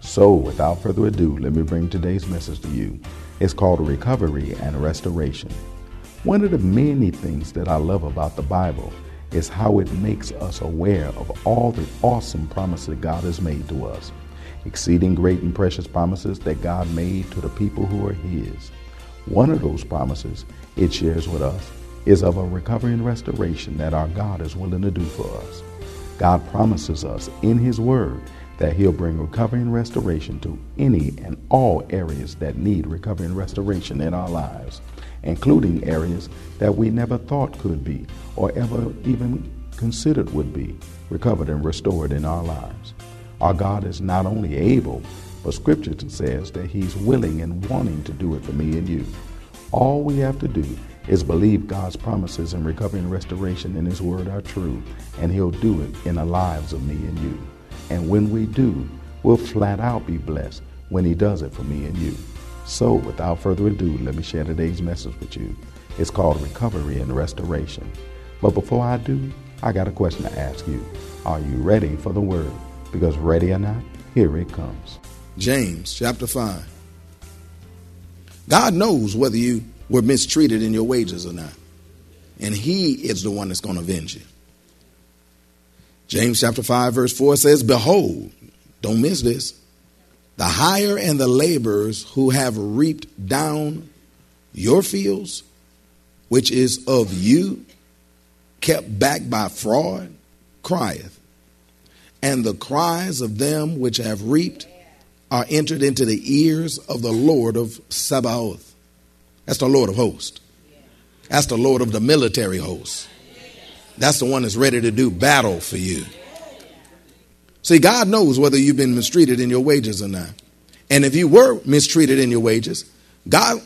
So, without further ado, let me bring today's message to you. It's called Recovery and Restoration. One of the many things that I love about the Bible is how it makes us aware of all the awesome promises God has made to us, exceeding great and precious promises that God made to the people who are His. One of those promises it shares with us is of a recovery and restoration that our God is willing to do for us. God promises us in His Word that He'll bring recovery and restoration to any and all areas that need recovery and restoration in our lives, including areas that we never thought could be or ever even considered would be recovered and restored in our lives. Our God is not only able, but Scripture says that He's willing and wanting to do it for me and you. All we have to do is believe God's promises in recovery and restoration in His Word are true, and He'll do it in the lives of me and you. And when we do, we'll flat out be blessed when He does it for me and you. So, without further ado, let me share today's message with you. It's called Recovery and Restoration. But before I do, I got a question to ask you. Are you ready for the Word? Because ready or not, here it comes. James chapter 5. God knows whether you were mistreated in your wages or not. And He is the one that's going to avenge you. James chapter 5, verse 4 says, Behold, don't miss this, the hire and the laborers who have reaped down your fields, which is of you, kept back by fraud, crieth. And the cries of them which have reaped are entered into the ears of the Lord of Sabaoth. That's the Lord of hosts. That's the Lord of the military hosts. That's the one that's ready to do battle for you. See, God knows whether you've been mistreated in your wages or not. And if you were mistreated in your wages, God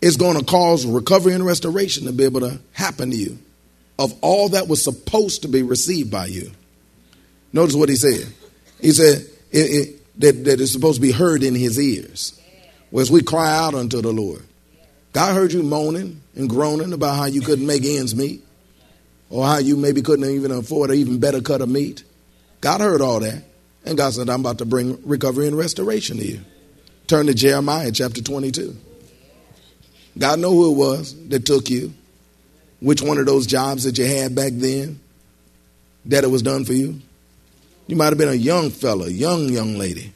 is going to cause recovery and restoration to be able to happen to you of all that was supposed to be received by you. Notice what he said. He said it, it, that, that it's supposed to be heard in his ears. Whereas we cry out unto the Lord. God heard you moaning and groaning about how you couldn't make ends meet or how you maybe couldn't even afford an even better cut of meat. God heard all that. And God said, I'm about to bring recovery and restoration to you. Turn to Jeremiah chapter 22. God know who it was that took you, which one of those jobs that you had back then that it was done for you. You might have been a young fella, young young lady,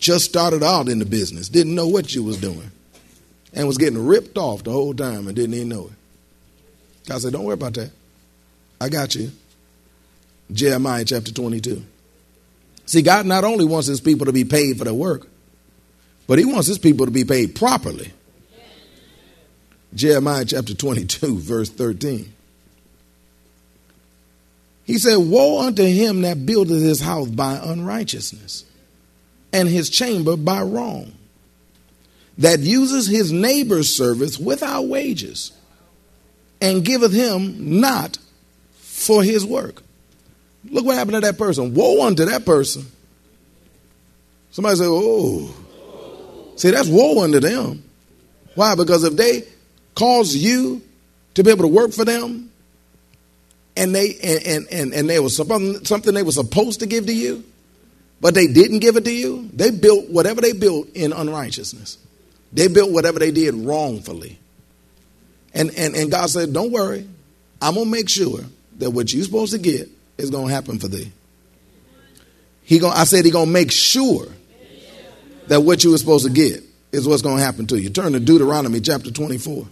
just started out in the business, didn't know what you was doing, and was getting ripped off the whole time and didn't even know it. God said, "Don't worry about that. I got you." Jeremiah chapter 22. See, God not only wants his people to be paid for their work, but he wants his people to be paid properly. Jeremiah chapter 22, verse 13. He said, Woe unto him that buildeth his house by unrighteousness, and his chamber by wrong, that uses his neighbor's service without wages, and giveth him not for his work. Look what happened to that person. Woe unto that person. Somebody say, Oh. See, that's woe unto them. Why? Because if they cause you to be able to work for them and they and and, and, and they was something they were supposed to give to you, but they didn't give it to you, they built whatever they built in unrighteousness. They built whatever they did wrongfully. And and, and God said, Don't worry, I'm gonna make sure that what you're supposed to get is going to happen for thee. He going I said he going to make sure that what you were supposed to get is what's going to happen to you. Turn to Deuteronomy chapter 24.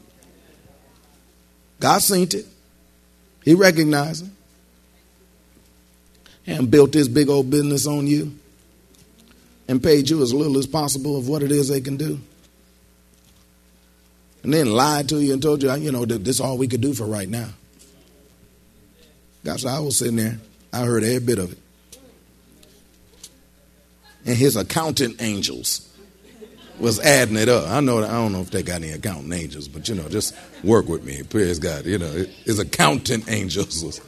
God seen it. He recognized it. And built this big old business on you and paid you as little as possible of what it is they can do. And then lied to you and told you, you know, this is all we could do for right now. Gosh, I was sitting there. I heard every bit of it. And his accountant angels was adding it up. I know I don't know if they got any accountant angels, but you know, just work with me. Praise God. You know, his accountant angels was,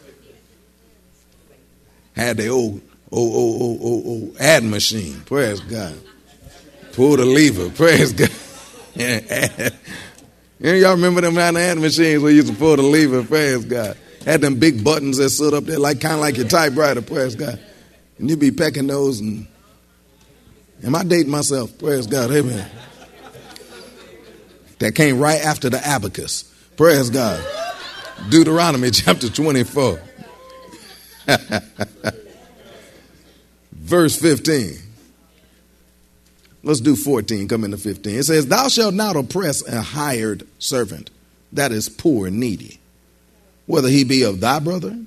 had the old old old old old, old ad machine. Praise God. Pull the lever. Praise God. yeah, y'all remember them kind of ad machines where you used to pull the lever? Praise God. Had them big buttons that stood up there like kind of like your typewriter. Praise God. And you'd be pecking those and Am I dating myself? Praise God. Amen. That came right after the abacus. Praise God. Deuteronomy chapter 24. Verse 15. Let's do 14, come into 15. It says, Thou shalt not oppress a hired servant that is poor and needy, whether he be of thy brother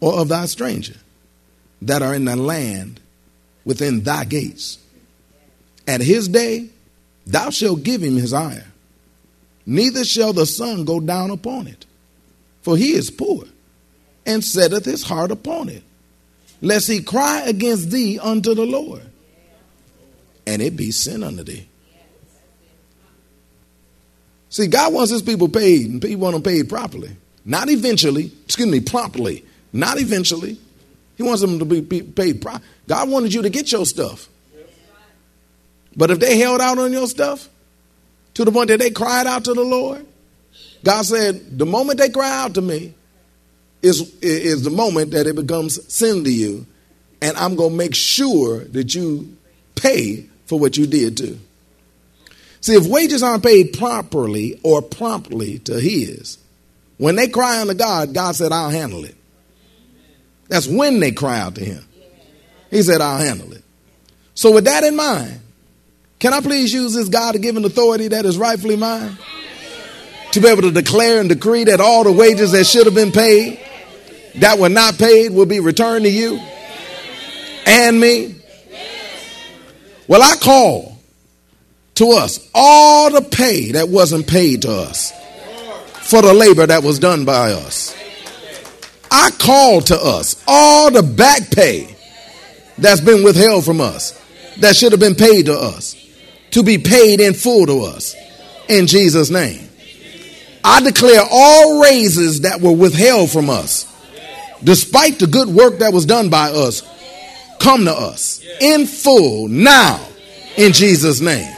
or of thy stranger that are in the land within thy gates. At his day, thou shalt give him his hire, neither shall the sun go down upon it. For he is poor, and setteth his heart upon it, lest he cry against thee unto the Lord, and it be sin unto thee. See, God wants his people paid, and people want them paid properly. Not eventually, excuse me, promptly. Not eventually. He wants them to be paid properly. God wanted you to get your stuff. But if they held out on your stuff to the point that they cried out to the Lord, God said, the moment they cry out to me is, is the moment that it becomes sin to you. And I'm going to make sure that you pay for what you did too. See, if wages aren't paid properly or promptly to his, when they cry unto God, God said, I'll handle it. That's when they cry out to him. He said, I'll handle it. So, with that in mind, can I please use this God given authority that is rightfully mine? To be able to declare and decree that all the wages that should have been paid, that were not paid, will be returned to you and me? Well, I call to us all the pay that wasn't paid to us for the labor that was done by us. I call to us all the back pay that's been withheld from us, that should have been paid to us, to be paid in full to us. In Jesus' name. I declare all raises that were withheld from us, despite the good work that was done by us, come to us in full now in Jesus' name.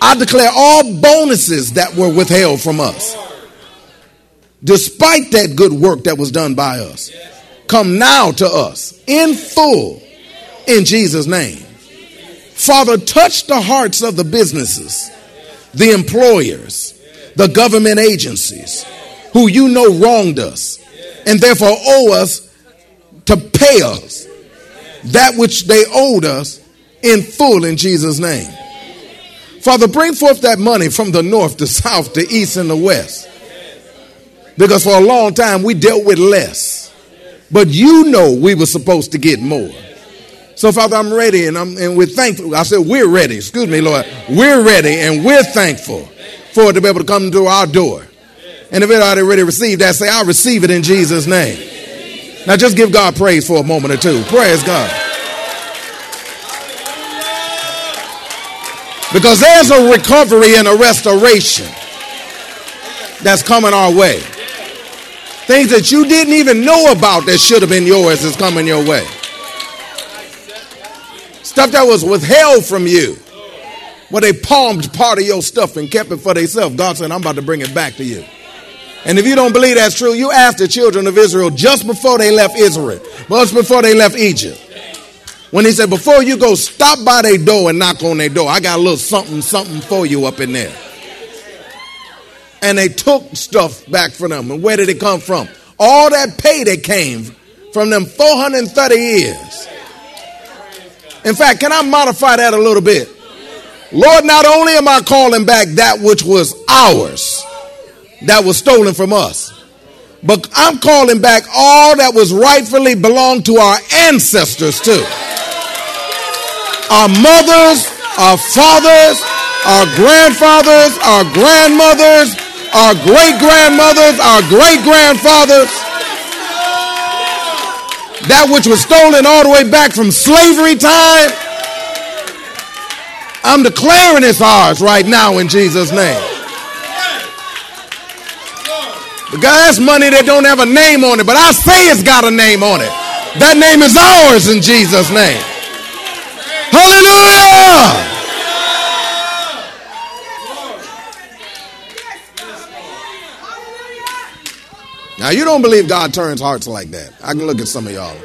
I declare all bonuses that were withheld from us, despite that good work that was done by us, come now to us in full in Jesus' name. Father, touch the hearts of the businesses, the employers, the government agencies who you know wronged us and therefore owe us to pay us that which they owed us in full in Jesus' name. Father, bring forth that money from the north, the south, the east, and the west. Because for a long time we dealt with less. But you know we were supposed to get more. So, Father, I'm ready and, I'm, and we're thankful. I said, We're ready. Excuse me, Lord. We're ready and we're thankful for it to be able to come to our door. And if it already received that, say, I'll receive it in Jesus' name. Now, just give God praise for a moment or two. Praise God. Because there's a recovery and a restoration that's coming our way. Things that you didn't even know about that should have been yours is coming your way. Stuff that was withheld from you. Where they palmed part of your stuff and kept it for themselves. God said, I'm about to bring it back to you. And if you don't believe that's true, you ask the children of Israel just before they left Israel, just before they left Egypt. When he said, Before you go, stop by their door and knock on their door. I got a little something, something for you up in there. And they took stuff back from them. And where did it come from? All that pay that came from them 430 years. In fact, can I modify that a little bit? Lord, not only am I calling back that which was ours, that was stolen from us, but I'm calling back all that was rightfully belonged to our ancestors too. Our mothers, our fathers, our grandfathers, our grandmothers, our great grandmothers, our great grandfathers. That which was stolen all the way back from slavery time. I'm declaring it's ours right now in Jesus' name. Because that's money that don't have a name on it, but I say it's got a name on it. That name is ours in Jesus' name. Hallelujah! Now you don't believe God turns hearts like that. I can look at some of y'all.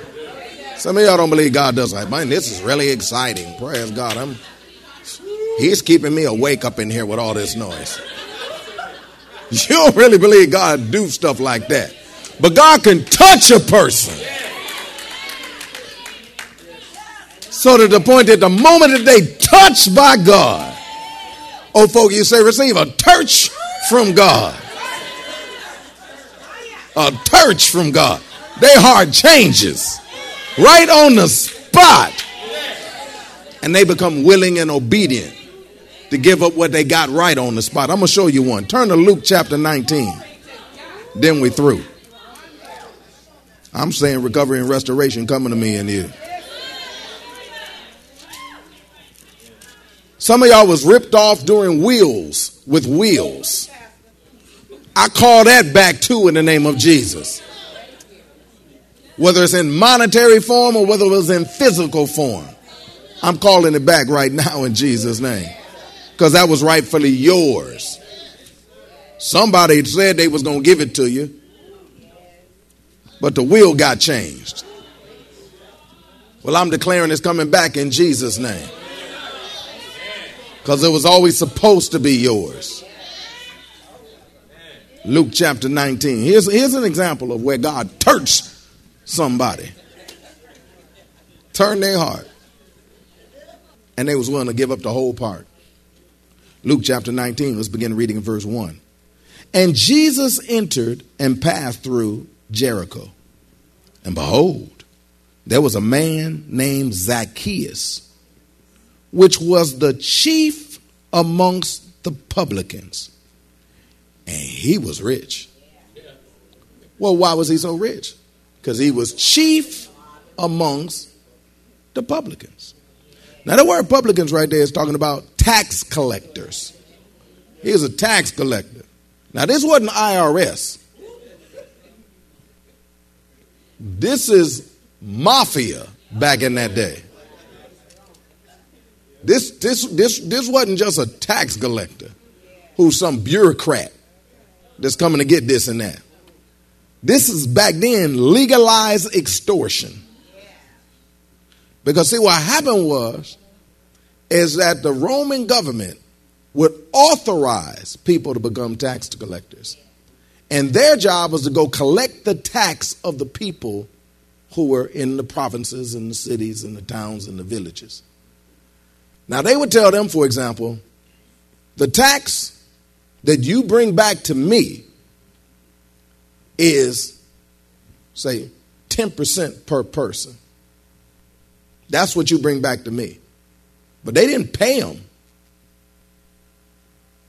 Some of y'all don't believe God does like, that. man, this is really exciting. Praise God. I'm He's keeping me awake up in here with all this noise. You don't really believe God do stuff like that. But God can touch a person. So to the point that the moment that they touched by God, oh folk, you say receive a touch from God. A touch from God. Their heart changes right on the spot. And they become willing and obedient to give up what they got right on the spot. I'm going to show you one. Turn to Luke chapter 19. Then we through. I'm saying recovery and restoration coming to me and you. Some of y'all was ripped off during wheels with wheels. I call that back too in the name of Jesus. Whether it's in monetary form or whether it was in physical form. I'm calling it back right now in Jesus' name because that was rightfully yours. Somebody said they was going to give it to you, but the will got changed. Well, I'm declaring it's coming back in Jesus' name because it was always supposed to be yours. Luke chapter 19. Here's, here's an example of where God touched somebody, turned their heart, and they was willing to give up the whole part. Luke chapter 19, let's begin reading in verse 1. And Jesus entered and passed through Jericho. And behold, there was a man named Zacchaeus, which was the chief amongst the publicans. And he was rich. Well, why was he so rich? Because he was chief amongst the publicans. Now, the word publicans right there is talking about tax collectors. He was a tax collector. Now, this wasn't IRS. This is mafia back in that day. This, this, this, this wasn't just a tax collector who's some bureaucrat that's coming to get this and that. This is back then legalized extortion. Because see what happened was is that the Roman government would authorize people to become tax collectors. And their job was to go collect the tax of the people who were in the provinces and the cities and the towns and the villages. Now, they would tell them, for example, the tax that you bring back to me is, say, 10% per person. That's what you bring back to me. But they didn't pay them.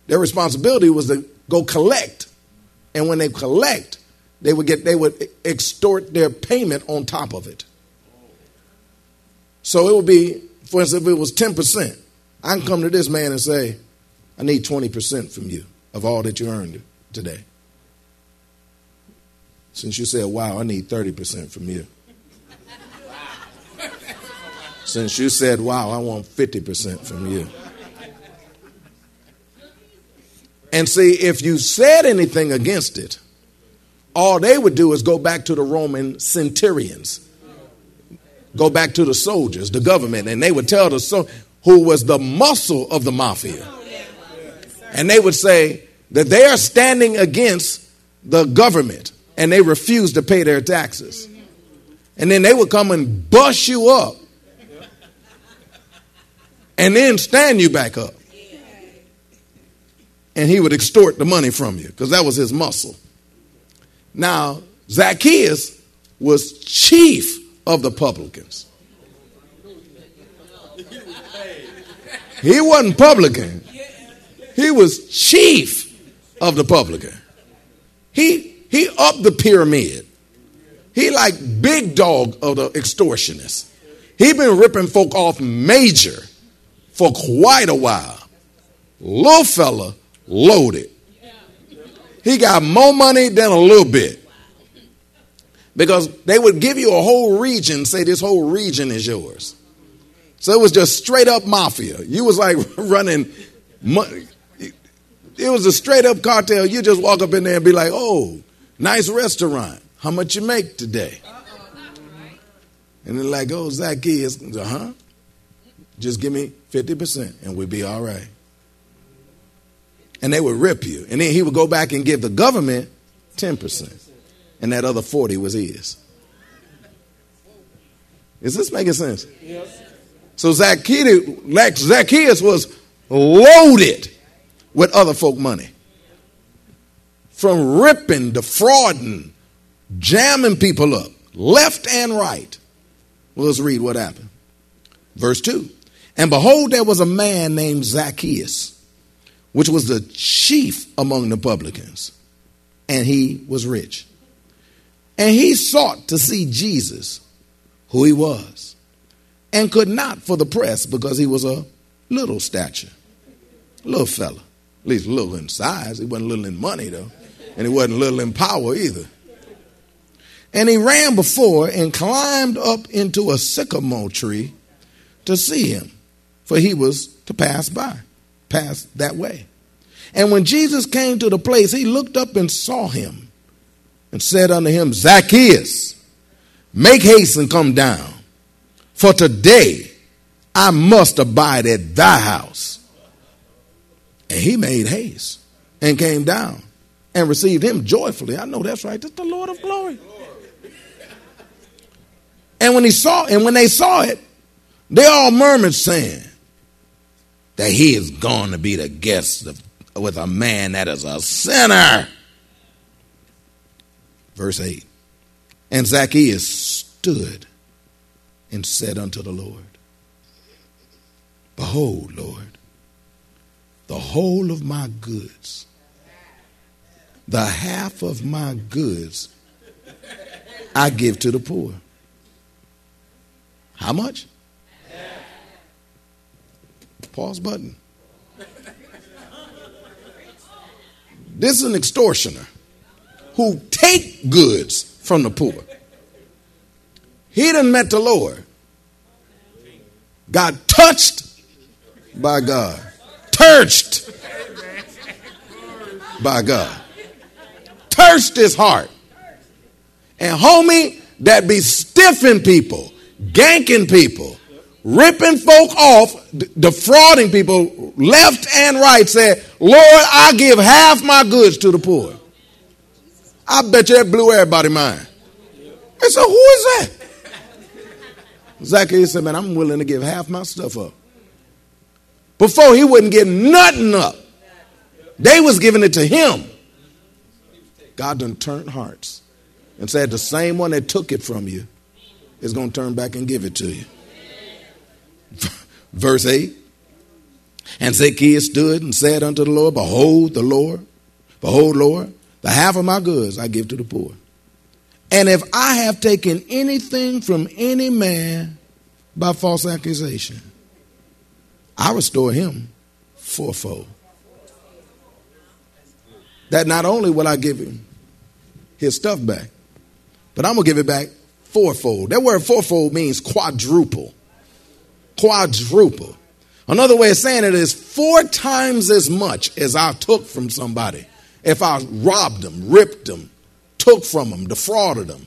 Their responsibility was to go collect. And when they collect, they would get they would extort their payment on top of it. So it would be, for instance, if it was 10%, I can come to this man and say, I need 20% from you of all that you earned today. Since you said, wow, I need 30% from you. Since you said, wow, I want 50% from you. And see, if you said anything against it, all they would do is go back to the Roman centurions, go back to the soldiers, the government, and they would tell the so who was the muscle of the mafia. And they would say that they are standing against the government and they refuse to pay their taxes. And then they would come and bust you up and then stand you back up. and he would extort the money from you because that was his muscle. Now, Zacchaeus was chief of the publicans. He wasn't publican. He was chief of the publican. He he upped the pyramid. He like big dog of the extortionists. He been ripping folk off major for quite a while. Little fella loaded. He got more money than a little bit. Because they would give you a whole region, say this whole region is yours. So it was just straight up mafia. You was like running money. It was a straight up cartel. You just walk up in there and be like, oh, nice restaurant. How much you make today? And they're like, oh, Zacchaeus, uh huh. Just give me 50% and we'll be all right. And they would rip you. And then he would go back and give the government 10%. And that other 40 was his. Is this making sense? Yes. So Zacchaeus, Zacchaeus was loaded with other folk money. From ripping, defrauding, jamming people up, left and right. Well, let's read what happened. Verse 2 And behold, there was a man named Zacchaeus, which was the chief among the publicans, and he was rich. And he sought to see Jesus, who he was, and could not for the press because he was a little stature, little fella. At least little in size. He wasn't little in money, though. And he wasn't little in power either. And he ran before and climbed up into a sycamore tree to see him, for he was to pass by, pass that way. And when Jesus came to the place, he looked up and saw him and said unto him, Zacchaeus, make haste and come down, for today I must abide at thy house. And he made haste and came down and received him joyfully. I know that's right. That's the Lord of glory. And when he saw, and when they saw it, they all murmured, saying that he is going to be the guest of, with a man that is a sinner. Verse 8. And Zacchaeus stood and said unto the Lord, Behold, Lord, the whole of my goods, the half of my goods, I give to the poor. How much? Pause button. This is an extortioner who take goods from the poor. He didn't met the Lord. Got touched by God. Touched by God. Touched his heart. And homie, that be stiffing people ganking people, ripping folk off, defrauding people left and right, said, Lord, I give half my goods to the poor. I bet you that blew everybody's mind. They said, Who is that? Zacchaeus said, Man, I'm willing to give half my stuff up. Before he wouldn't give nothing up. They was giving it to him. God done turned hearts and said, The same one that took it from you is going to turn back and give it to you. Verse 8 And Zacchaeus stood and said unto the Lord, Behold, the Lord, behold, Lord, the half of my goods I give to the poor. And if I have taken anything from any man by false accusation, I restore him fourfold. That not only will I give him his stuff back, but I'm going to give it back fourfold. That word fourfold means quadruple. Quadruple. Another way of saying it is four times as much as I took from somebody. If I robbed them, ripped them, took from them, defrauded them,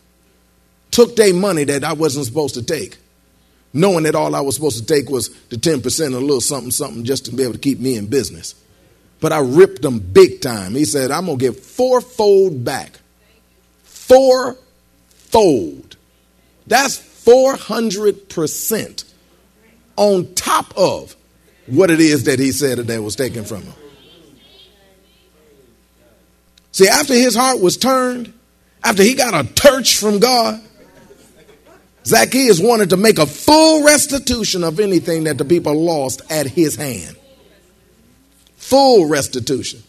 took their money that I wasn't supposed to take, knowing that all I was supposed to take was the 10% and a little something, something just to be able to keep me in business. But I ripped them big time. He said, I'm going to give fourfold back. Fourfold. That's 400% on top of what it is that he said that was taken from him. See, after his heart was turned, after he got a touch from God, Zacchaeus wanted to make a full restitution of anything that the people lost at his hand. Full restitution.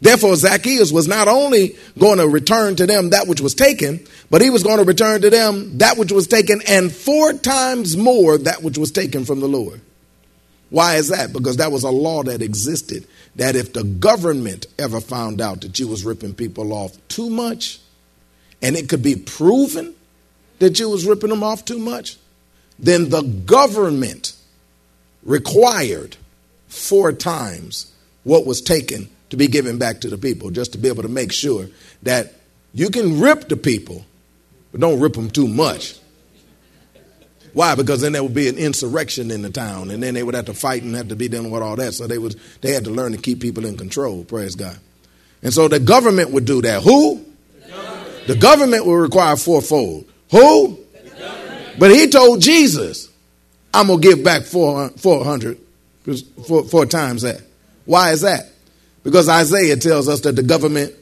Therefore, Zacchaeus was not only going to return to them that which was taken, but he was going to return to them that which was taken and four times more that which was taken from the Lord. Why is that? Because that was a law that existed that if the government ever found out that you was ripping people off too much, and it could be proven that you was ripping them off too much, then the government required four times what was taken to be given back to the people, just to be able to make sure that you can rip the people, but don't rip them too much. Why? Because then there would be an insurrection in the town, and then they would have to fight and have to be dealing with all that. So they was they had to learn to keep people in control. Praise God. And so the government would do that. Who? The government, the government would require fourfold. Who? But he told Jesus, "I'm gonna give back four hundred, four, four times that." Why is that? Because Isaiah tells us that the government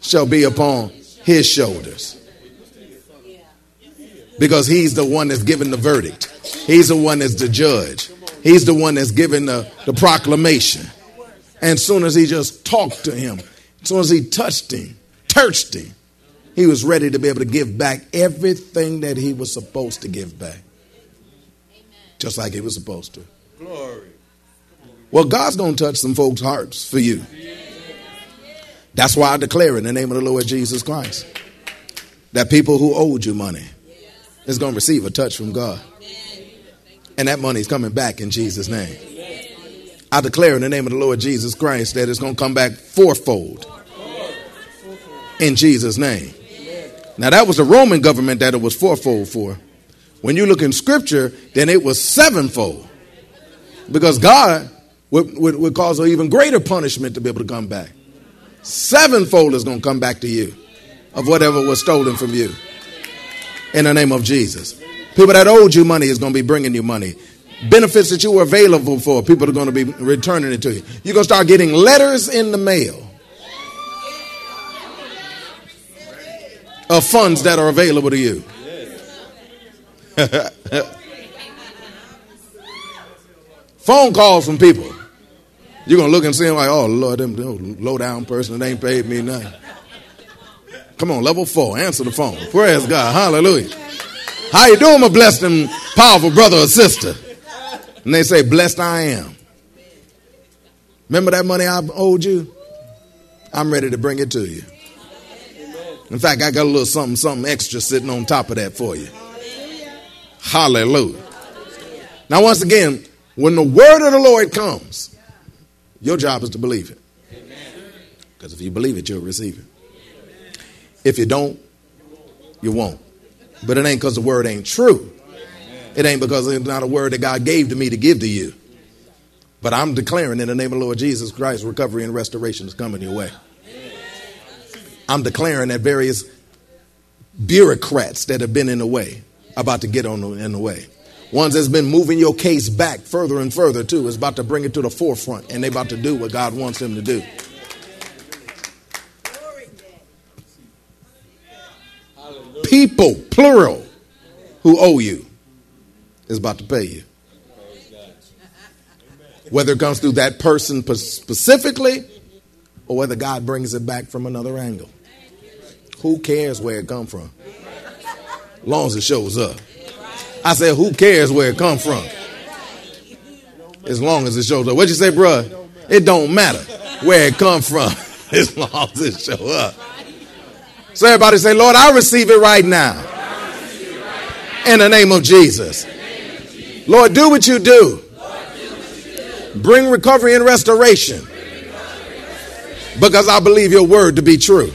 shall be upon his shoulders because he's the one that's given the verdict. He's the one that's the judge. He's the one that's given the, the proclamation. And soon as he just talked to him, as soon as he touched him, touched him, he was ready to be able to give back everything that he was supposed to give back. Just like he was supposed to. Glory. Well, God's going to touch some folks' hearts for you. That's why I declare in the name of the Lord Jesus Christ that people who owed you money, is going to receive a touch from God. And that money is coming back in Jesus' name. I declare in the name of the Lord Jesus Christ that it's going to come back fourfold in Jesus' name. Now, that was the Roman government that it was fourfold for. When you look in scripture, then it was sevenfold. Because God would, would, would cause an even greater punishment to be able to come back. Sevenfold is going to come back to you of whatever was stolen from you in the name of Jesus. People that owed you money is going to be bringing you money. Benefits that you were available for, people are going to be returning it to you. You're going to start getting letters in the mail of funds that are available to you. Phone calls from people. You're to look and see them like, oh, Lord, them low down person that ain't paid me nothing. Come on, level four. Answer the phone. Praise God. Hallelujah. How you doing, my blessed and powerful brother or sister? And they say, blessed I am. Remember that money I owed you? I'm ready to bring it to you. In fact, I got a little something, something extra sitting on top of that for you. Hallelujah. Now, once again, when the word of the Lord comes, your job is to believe it. Because if you believe it, you'll receive it. If you don't, you won't. But it ain't because the word ain't true. It ain't because it's not a word that God gave to me to give to you. But I'm declaring in the name of the Lord Jesus Christ, recovery and restoration is coming your way. I'm declaring that various bureaucrats that have been in the way about to get on the, in the way. Ones that's been moving your case back further and further too is about to bring it to the forefront, and they about to do what God wants them to do. people, plural, who owe you is about to pay you. Whether it comes through that person specifically or whether God brings it back from another angle. Who cares where it come from? Long as it shows up. I said, who cares where it come from? As long as it shows up. What you say, bruh? It don't matter where it come from as long as it show up. So everybody say, Lord, I receive it right now. In the name of Jesus. Lord, do what you do. Bring recovery and restoration. Because I believe your word to be true.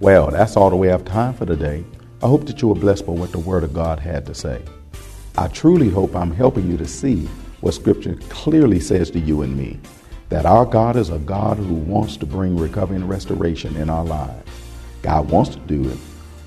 Well, that's all that we have time for today. I hope that you were blessed by what the Word of God had to say. I truly hope I'm helping you to see what Scripture clearly says to you and me that our God is a God who wants to bring recovery and restoration in our lives. God wants to do it.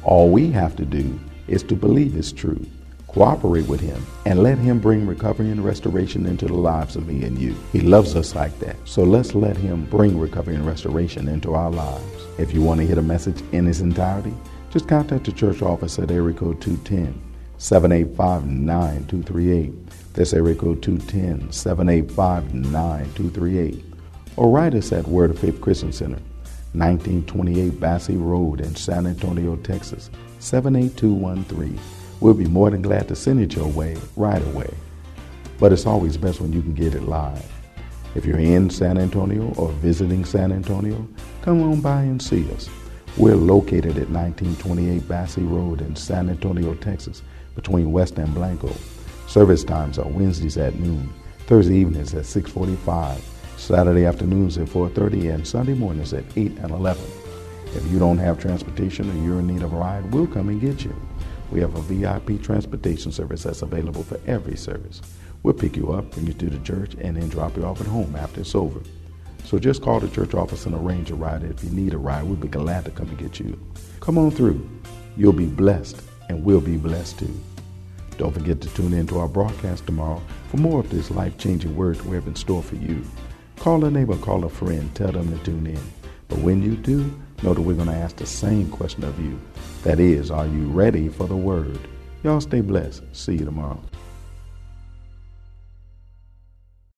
All we have to do is to believe it's true. Cooperate with Him and let Him bring recovery and restoration into the lives of me and you. He loves us like that. So let's let Him bring recovery and restoration into our lives. If you want to hear the message in its entirety, just contact the church office at area code 210 785 9238. That's area code 210 785 9238. Or write us at Word of Faith Christian Center, 1928 Basse Road in San Antonio, Texas, 78213. We'll be more than glad to send it your way right away. But it's always best when you can get it live. If you're in San Antonio or visiting San Antonio, come on by and see us. We're located at 1928 Basse Road in San Antonio, Texas, between West and Blanco. Service times are Wednesdays at noon, Thursday evenings at 645, Saturday afternoons at 4.30, and Sunday mornings at 8 and 11. If you don't have transportation or you're in need of a ride, we'll come and get you. We have a VIP transportation service that's available for every service. We'll pick you up, bring you to the church, and then drop you off at home after it's over. So just call the church office and arrange a ride. If you need a ride, we'll be glad to come and get you. Come on through. You'll be blessed, and we'll be blessed too. Don't forget to tune in to our broadcast tomorrow for more of this life changing word we have in store for you. Call a neighbor, call a friend, tell them to tune in. But when you do, know that we're going to ask the same question of you. That is, are you ready for the word? Y'all stay blessed. See you tomorrow.